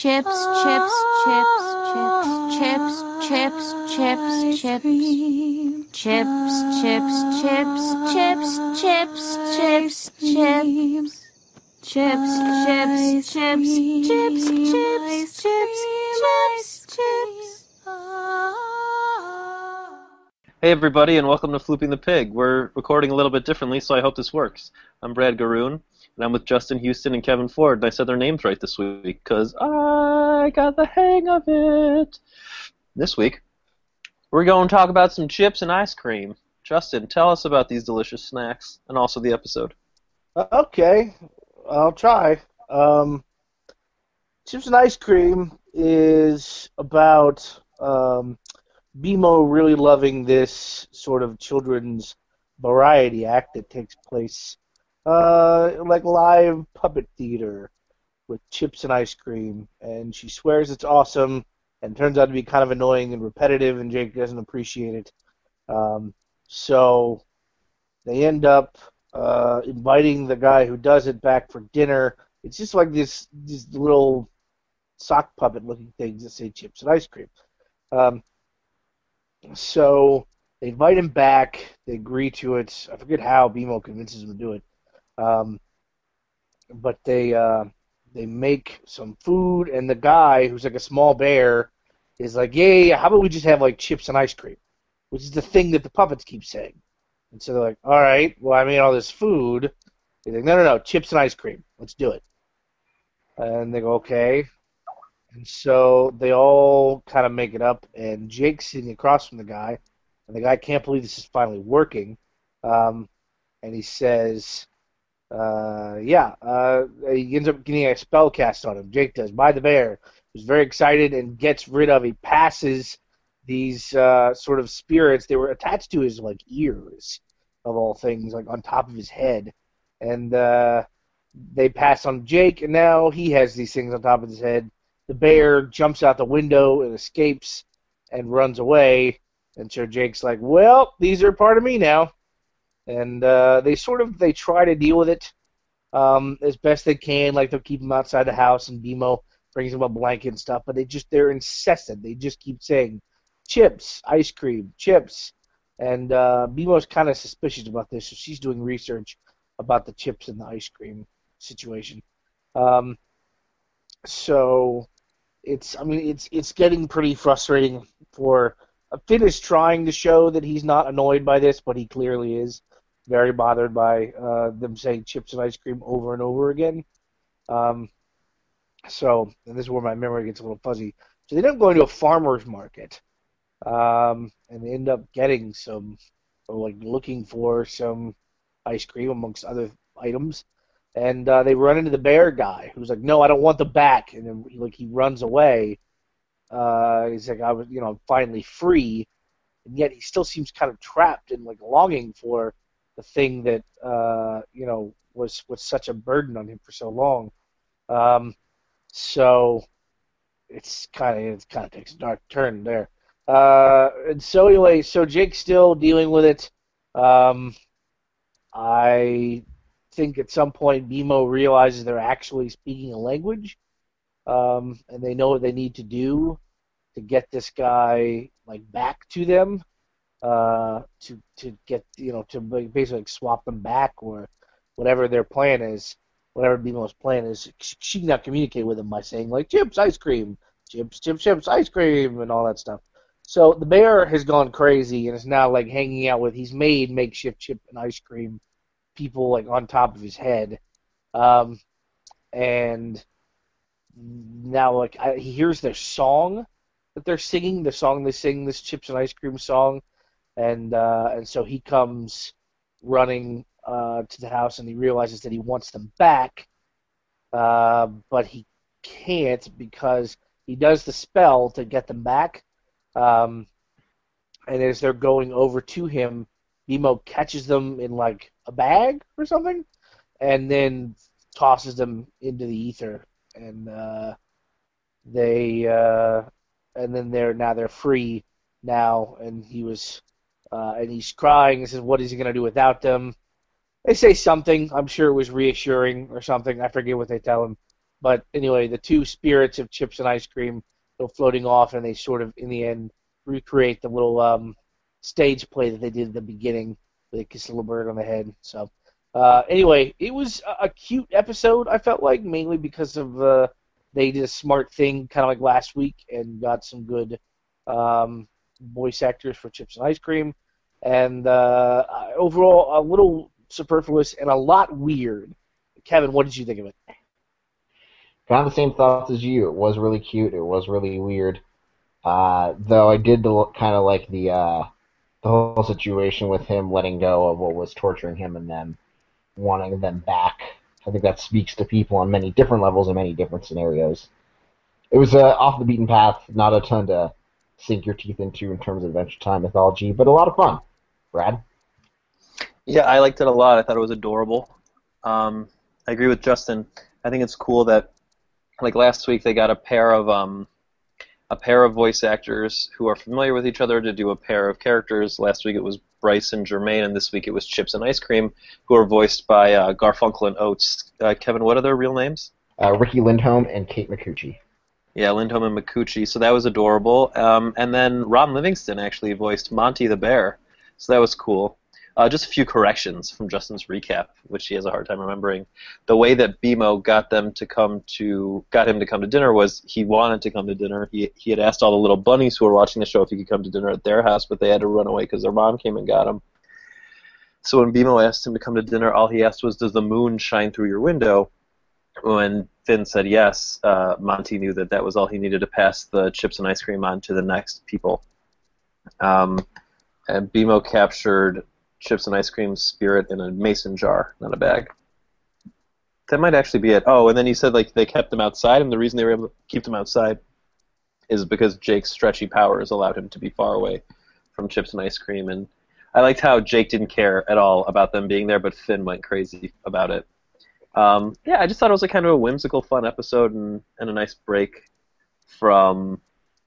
chips, chips, chips, chips, chips, chips, chips, chips, chips, chips, chips, chips, chips, chips, chips. Chips, chips, chips, chips, chips, chips, chips, chips. Hey everybody, and welcome to Flooping the Pig. We're recording a little bit differently, so I hope this works. I'm Brad Garoon, and I'm with Justin Houston and Kevin Ford, and I said their names right this week because I got the hang of it. This week, we're going to talk about some chips and ice cream. Justin, tell us about these delicious snacks and also the episode. Okay, I'll try. Um, Chips and Ice Cream is about um, BMO really loving this sort of children's variety act that takes place uh, like live puppet theater with chips and ice cream, and she swears it's awesome, and turns out to be kind of annoying and repetitive, and Jake doesn't appreciate it. Um, so they end up uh, inviting the guy who does it back for dinner. It's just like this these little sock puppet looking things that say chips and ice cream. Um, so they invite him back. They agree to it. I forget how BMO convinces him to do it. Um, but they uh, they make some food, and the guy who's like a small bear is like, "Yeah, yeah, how about we just have like chips and ice cream?" Which is the thing that the puppets keep saying. And so they're like, "All right, well, I made all this food." He's like, "No, no, no, chips and ice cream. Let's do it." And they go, "Okay." And so they all kind of make it up, and Jake's sitting across from the guy, and the guy can't believe this is finally working. Um, and he says, uh, "Yeah." Uh, he ends up getting a spell cast on him. Jake does by the bear, He's very excited and gets rid of. He passes these uh, sort of spirits. They were attached to his like ears, of all things, like on top of his head, and uh, they pass on Jake, and now he has these things on top of his head. The bear jumps out the window and escapes and runs away. And so Jake's like, "Well, these are part of me now." And uh, they sort of they try to deal with it um, as best they can. Like they'll keep him outside the house, and BMO brings him a blanket and stuff. But they just they're incessant. They just keep saying, "Chips, ice cream, chips." And uh, kind of suspicious about this, so she's doing research about the chips and the ice cream situation. Um, so it's I mean it's it's getting pretty frustrating for Finn is trying to show that he's not annoyed by this, but he clearly is very bothered by uh, them saying chips and ice cream over and over again. Um, so and this is where my memory gets a little fuzzy. So they end up going to a farmer's market, um, and they end up getting some, or like looking for some ice cream amongst other items and uh, they run into the bear guy who's like, "No, I don't want the back," and then like he runs away. Uh, he's like, "I was, you know, finally free," and yet he still seems kind of trapped and like longing for the thing that uh, you know was was such a burden on him for so long. Um, so it's kind of it kind of takes a dark turn there. Uh, and so anyway, so Jake's still dealing with it. Um, I think at some point BMO realizes they're actually speaking a language, um, and they know what they need to do to get this guy like back to them, uh, to to get you know to basically swap them back or whatever their plan is, whatever BMO's plan is. She can now communicate with them by saying like chips, ice cream, chips, chips, chips, ice cream, and all that stuff. So the bear has gone crazy and is now like hanging out with. He's made makeshift chip and ice cream people like on top of his head, um, and now like I, he hears their song that they're singing, the song they sing, this chips and ice cream song, and uh, and so he comes running uh, to the house and he realizes that he wants them back, uh, but he can't because he does the spell to get them back. Um, and as they're going over to him, BMO catches them in like a bag or something, and then tosses them into the ether, and uh, they uh, and then they're now they're free now, and he was uh, and he's crying and says, "What is he gonna do without them?" They say something. I'm sure it was reassuring or something. I forget what they tell him. but anyway, the two spirits of chips and ice cream go floating off, and they sort of, in the end, recreate the little um, stage play that they did at the beginning. They kiss a little bird on the head. So, uh, anyway, it was a, a cute episode. I felt like mainly because of uh, they did a smart thing, kind of like last week, and got some good um, voice actors for chips and ice cream. And uh, overall, a little superfluous and a lot weird. Kevin, what did you think of it? Kind of the same thoughts as you. It was really cute. It was really weird. Uh, though I did kind of like the uh, the whole situation with him letting go of what was torturing him and then wanting them back. I think that speaks to people on many different levels and many different scenarios. It was uh, off the beaten path, not a ton to sink your teeth into in terms of Adventure Time mythology, but a lot of fun. Brad? Yeah, I liked it a lot. I thought it was adorable. Um, I agree with Justin. I think it's cool that, like last week, they got a pair of um, a pair of voice actors who are familiar with each other to do a pair of characters. Last week it was Bryce and Jermaine, and this week it was Chips and Ice Cream, who are voiced by uh, Garfunkel and Oates. Uh, Kevin, what are their real names? Uh, Riki Lindhome and Kate Micucci. Yeah, Lindhome and Micucci. So that was adorable. Um, and then Ron Livingston actually voiced Morty the Bear. So that was cool. Uh, just a few corrections from Justin's recap, which he has a hard time remembering. The way that BMO got them to come to got him to come to dinner was he wanted to come to dinner. He he had asked all the little bunnies who were watching the show if he could come to dinner at their house, but they had to run away because their mom came and got him. So when BMO asked him to come to dinner, all he asked was, "Does the moon shine through your window?" When Finn said yes, uh, Morty knew that that was all he needed to pass the chips and ice cream on to the next people. Um, and BMO captured chips and ice cream spirit in a mason jar, not a bag. That might actually be it. Oh, and then you said like they kept them outside, and the reason they were able to keep them outside is because Jake's stretchy powers allowed him to be far away from chips and ice cream. And I liked how Jake didn't care at all about them being there, but Finn went crazy about it. Um, yeah, I just thought it was a kind of a whimsical, fun episode and, and a nice break from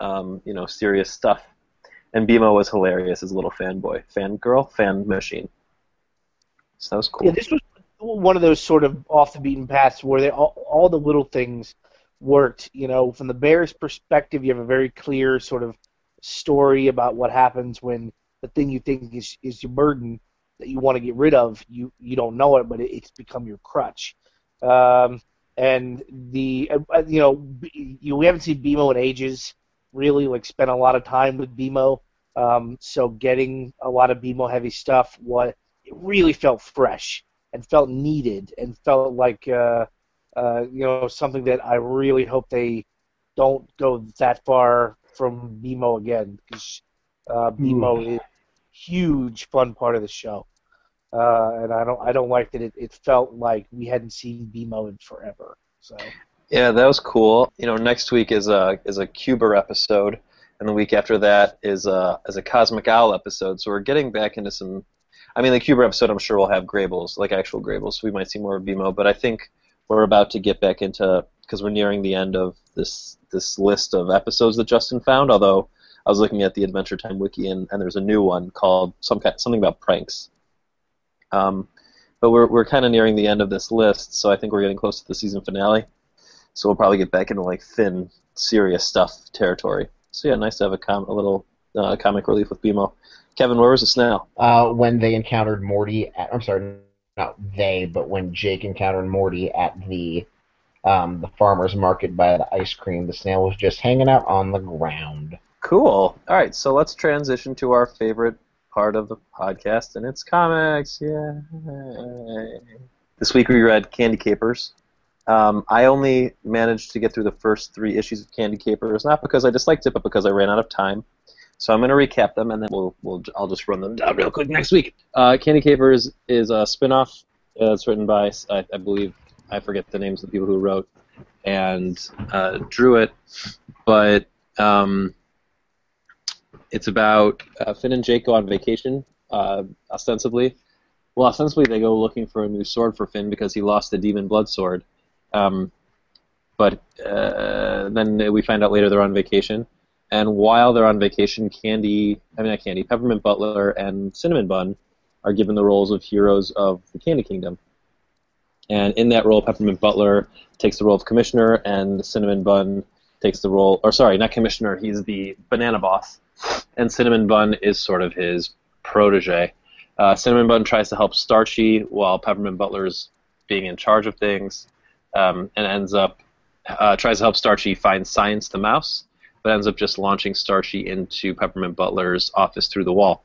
um, you know serious stuff. And BMO was hilarious as a little fanboy, fangirl, fan machine. So that was cool. Yeah, this was one of those sort of off the beaten paths where they all, all the little things worked. You know, from the Bears' perspective, you have a very clear sort of story about what happens when the thing you think is is your burden that you want to get rid of, you you don't know it, but it, it's become your crutch. Um, and the uh, you know you we haven't seen BMO in ages. Really, like spent a lot of time with BMO. Um, so getting a lot of BMO heavy stuff, what it really felt fresh and felt needed and felt like uh, uh, you know something that I really hope they don't go that far from BMO again because uh, BMO is a huge fun part of the show, uh, and I don't I don't like that it, it felt like we hadn't seen BMO in forever. So Yeah, that was cool. You know, next week is a is a Cuber episode, and the week after that is a is a Cosmic Owl episode. So we're getting back into some. I mean, the Cuber episode, I'm sure we'll have Graybles, like actual Graybles. So we might see more of BMO, but I think we're about to get back into because we're nearing the end of this this list of episodes that Justin found. Although I was looking at the Adventure Time wiki, and, and there's a new one called some kind, something about pranks. Um, but we're we're kind of nearing the end of this list, so I think we're getting close to the season finale. So we'll probably get back into like thin, serious stuff territory. So yeah, nice to have a com- a little uh, comic relief with BMO. Kevin, where was the snail? Uh, when they encountered Morty, at, I'm sorry, not they, but when Jake encountered Morty at the um, the farmer's market by the ice cream, the snail was just hanging out on the ground. Cool. All right, so let's transition to our favorite part of the podcast, and it's comics. Yeah. This week we read Candy Capers. Um, I only managed to get through the first three issues of Candy Capers, not because I disliked it, but because I ran out of time. So I'm going to recap them, and then we'll, we'll I'll just run them down real quick next week. Uh, Candy Capers is a spin-off. Uh, it's written by, I, I believe, I forget the names of the people who wrote and uh, drew it, but um, it's about uh, Finn and Jake go on vacation, uh, ostensibly. Well, ostensibly they go looking for a new sword for Finn because he lost the demon blood sword. Um, but uh, then we find out later they're on vacation, and while they're on vacation, Candy, I mean not Candy, Peppermint Butler and Cinnamon Bun are given the roles of heroes of the Candy Kingdom. And in that role, Peppermint Butler takes the role of commissioner, and Cinnamon Bun takes the role, or sorry, not commissioner, he's the banana boss, and Cinnamon Bun is sort of his protege. Uh, Cinnamon Bun tries to help Starchy while Peppermint Butler's being in charge of things, um, and ends up uh, tries to help Starchy find Science the mouse, but ends up just launching Starchy into Peppermint Butler's office through the wall.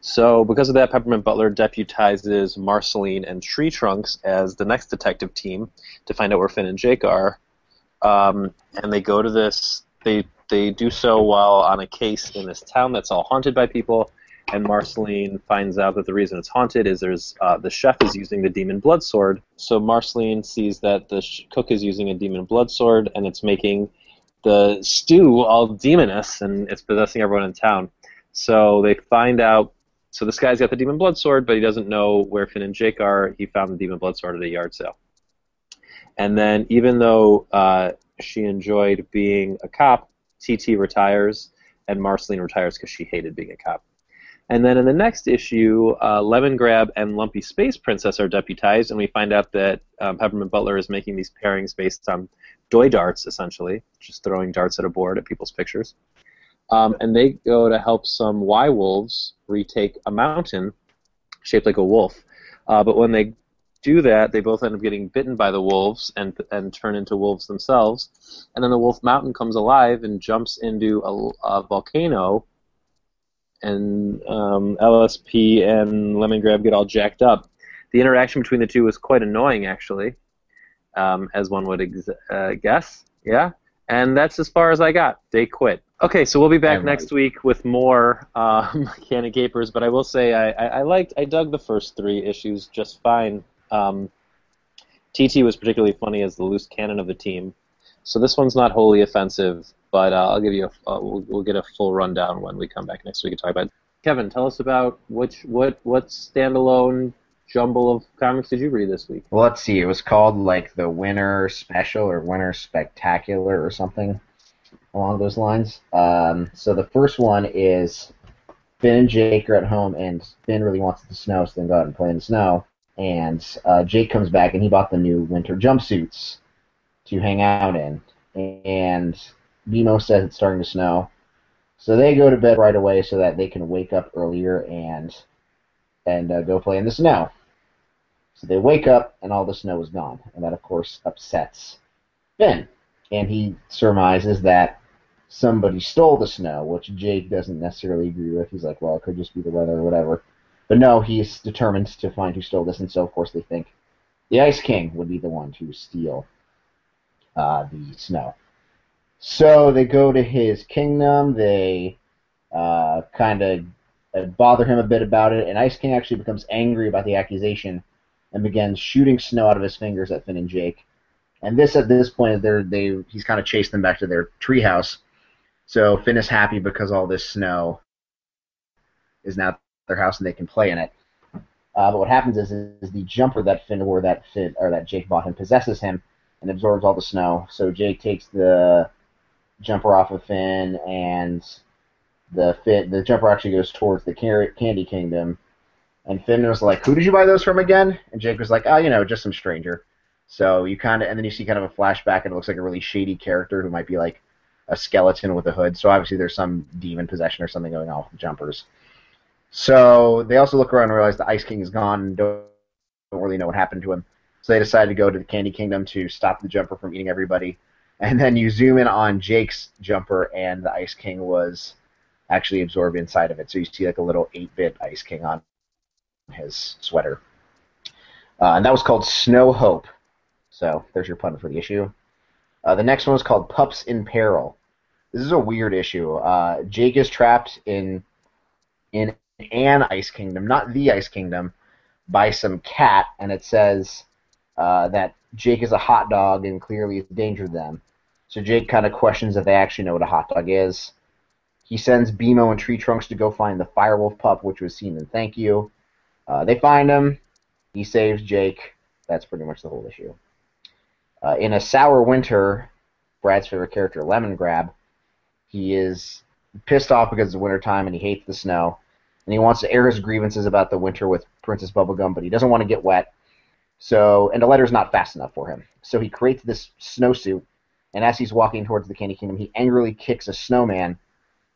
So, because of that, Peppermint Butler deputizes Marceline and Tree Trunks as the next detective team to find out where Finn and Jake are. Um, and they go to this. They they do so while on a case in this town that's all haunted by people. And Marceline finds out that the reason it's haunted is there's uh, the chef is using the demon blood sword. So Marceline sees that the sh- cook is using a demon blood sword, and it's making the stew all demonous, and it's possessing everyone in town. So they find out so this guy's got the demon blood sword, but he doesn't know where Finn and Jake are. He found the demon blood sword at a yard sale. And then, even though uh, she enjoyed being a cop, TT retires, and Marceline retires because she hated being a cop. And then in the next issue, uh, Lemon Grab and Lumpy Space Princess are deputized, and we find out that um, Peppermint Butler is making these pairings based on doy darts, essentially, just throwing darts at a board at people's pictures. Um, and they go to help some Y wolves retake a mountain shaped like a wolf. Uh, but when they do that, they both end up getting bitten by the wolves and and turn into wolves themselves. And then the wolf mountain comes alive and jumps into a, a volcano. And um, LSP and Lemon Grab get all jacked up. The interaction between the two was quite annoying, actually, um, as one would ex- uh, guess. Yeah, and that's as far as I got. They quit. Okay, so we'll be back next week with more um, Candy Capers, but I will say I, I, I, liked, I dug the first three issues just fine. Um, TT was particularly funny as the loose cannon of the team, so this one's not wholly offensive, but uh, I'll give you a, uh, we'll, we'll get a full rundown when we come back next week and talk about. It. Kevin, tell us about which what what standalone jumble of comics did you read this week? Well, let's see. It was called like the Winter Special or Winter Spectacular or something along those lines. Um, so the first one is Finn and Jake are at home, and Finn really wants to snow, so they go out and play in the snow. And uh, Jake comes back, and he bought the new winter jumpsuits to hang out in. And BMO says it's starting to snow, so they go to bed right away so that they can wake up earlier and and uh, go play in the snow. So they wake up, and all the snow is gone, and that of course upsets Finn. And he surmises that somebody stole the snow, which Jake doesn't necessarily agree with. He's like, well, it could just be the weather or whatever. But no, he's determined to find who stole this, and so of course they think the Ice King would be the one to steal uh, the snow. So they go to his kingdom. They uh, kind of uh, bother him a bit about it, and Ice King actually becomes angry about the accusation and begins shooting snow out of his fingers at Finn and Jake. And this, at this point, they're, they he's kind of chased them back to their treehouse so Finn is happy because all this snow is now their house and they can play in it. Uh, but what happens is, is the jumper that Finn wore that Finn or that Jake bought him possesses him and absorbs all the snow. So Jake takes the jumper off of Finn and the fit the jumper actually goes towards the Candy Kingdom. And Finn was like, "Who did you buy those from again?" And Jake was like, "Oh, you know, just some stranger." So you kind of and then you see kind of a flashback and it looks like a really shady character who might be like a skeleton with a hood. So obviously there's some demon possession or something going on with the jumpers. So they also look around and realize the Ice King is gone and don't, don't really know what happened to him. So they decide to go to the Candy Kingdom to stop the jumper from eating everybody. And then you zoom in on Jake's jumper, and the Ice King was actually absorbed inside of it. So you see like a little 8-bit Ice King on his sweater. Uh, and that was called Snow Hope. So there's your pun for the issue. Uh, the next one is called Pups in Peril. This is a weird issue. Uh, Jake is trapped in in an ice kingdom, not the ice kingdom, by some cat, and it says uh, that Jake is a hot dog and clearly it's danger to them. So Jake kind of questions if they actually know what a hot dog is. He sends BMO and Tree Trunks to go find the Firewolf pup, which was seen in Thank You. Uh, they find him. He saves Jake. That's pretty much the whole issue. Uh, in a sour winter, Brad's favorite character, Lemon Grab, he is pissed off because it's wintertime and he hates the snow. And he wants to air his grievances about the winter with Princess Bubblegum, but he doesn't want to get wet. So, and the letter's not fast enough for him. So he creates this snowsuit, and as he's walking towards the Candy Kingdom, he angrily kicks a snowman,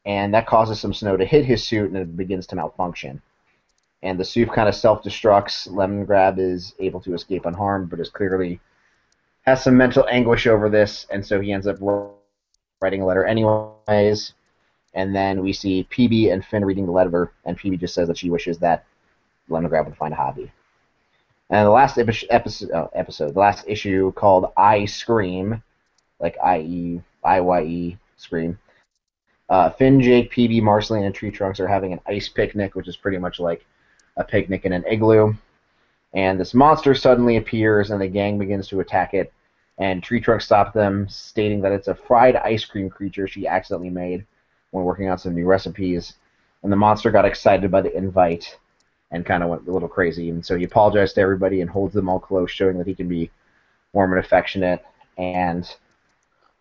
and that causes some snow to hit his suit, and it begins to malfunction. And the suit kind of self-destructs. Lemongrab is able to escape unharmed, but is clearly has some mental anguish over this, and so he ends up writing a letter anyways. And then we see PB and Finn reading the letter, and PB just says that she wishes that Lemongrab would find a hobby. And the last episode, oh, episode, the last issue called "I Scream," like I E I Y E Scream. Uh, Finn, Jake, PB, Marceline, and Tree Trunks are having an ice picnic, which is pretty much like a picnic in an igloo. And this monster suddenly appears, and the gang begins to attack it. And Tree Trunks stops them, stating that it's a fried ice cream creature she accidentally made when working on some new recipes. And the monster got excited by the invite and kind of went a little crazy. And so he apologized to everybody and holds them all close, showing that he can be warm and affectionate. And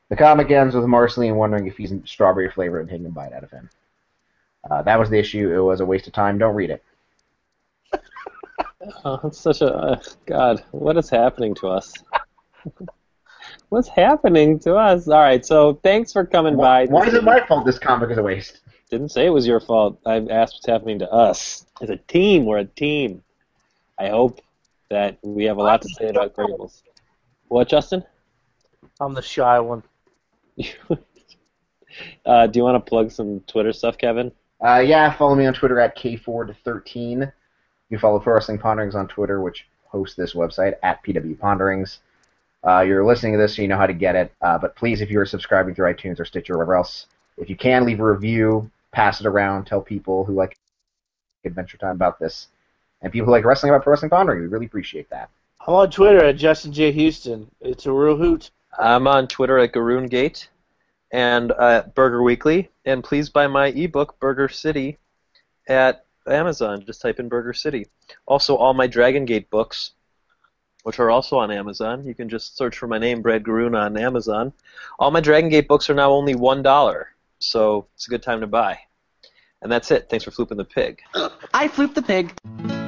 the comic ends with Marceline wondering if he's strawberry flavored and taking a bite out of him. Uh, that was the issue. It was a waste of time. Don't read it. Oh, it's such a uh, God. What is happening to us? What's happening to us? All right, so thanks for coming why, by. Why is it my fault this comic is a waste? Didn't say it was your fault. I asked what's happening to us. As a team, we're a team. I hope that we have a lot to say about Graybles. What, Justin? I'm the shy one. uh, do you want to plug some Twitter stuff, Kevin? Uh, yeah, follow me on Twitter at K4 You can follow Pro Wrestling Ponderings on Twitter, which hosts this website, at PW Ponderings. Uh, you're listening to this, so you know how to get it. Uh, but please, if you are subscribing through iTunes or Stitcher or wherever else, if you can, leave a review, pass it around, tell people who like Adventure Time about this, and people who like wrestling about Pro Wrestling Pondering. We really appreciate that. I'm on Twitter at Justin J Houston. It's a real hoot. I'm on Twitter at Garoongate and at Burger Weekly. And please buy my ebook, Burger City, at Amazon. Just type in Burger City. Also, all my Dragon Gate books, which are also on Amazon. You can just search for my name, Brad Garoon, on Amazon. All my Dragon Gate books are now only $1, so it's a good time to buy. And that's it. Thanks for flooping the pig. I flooped the pig.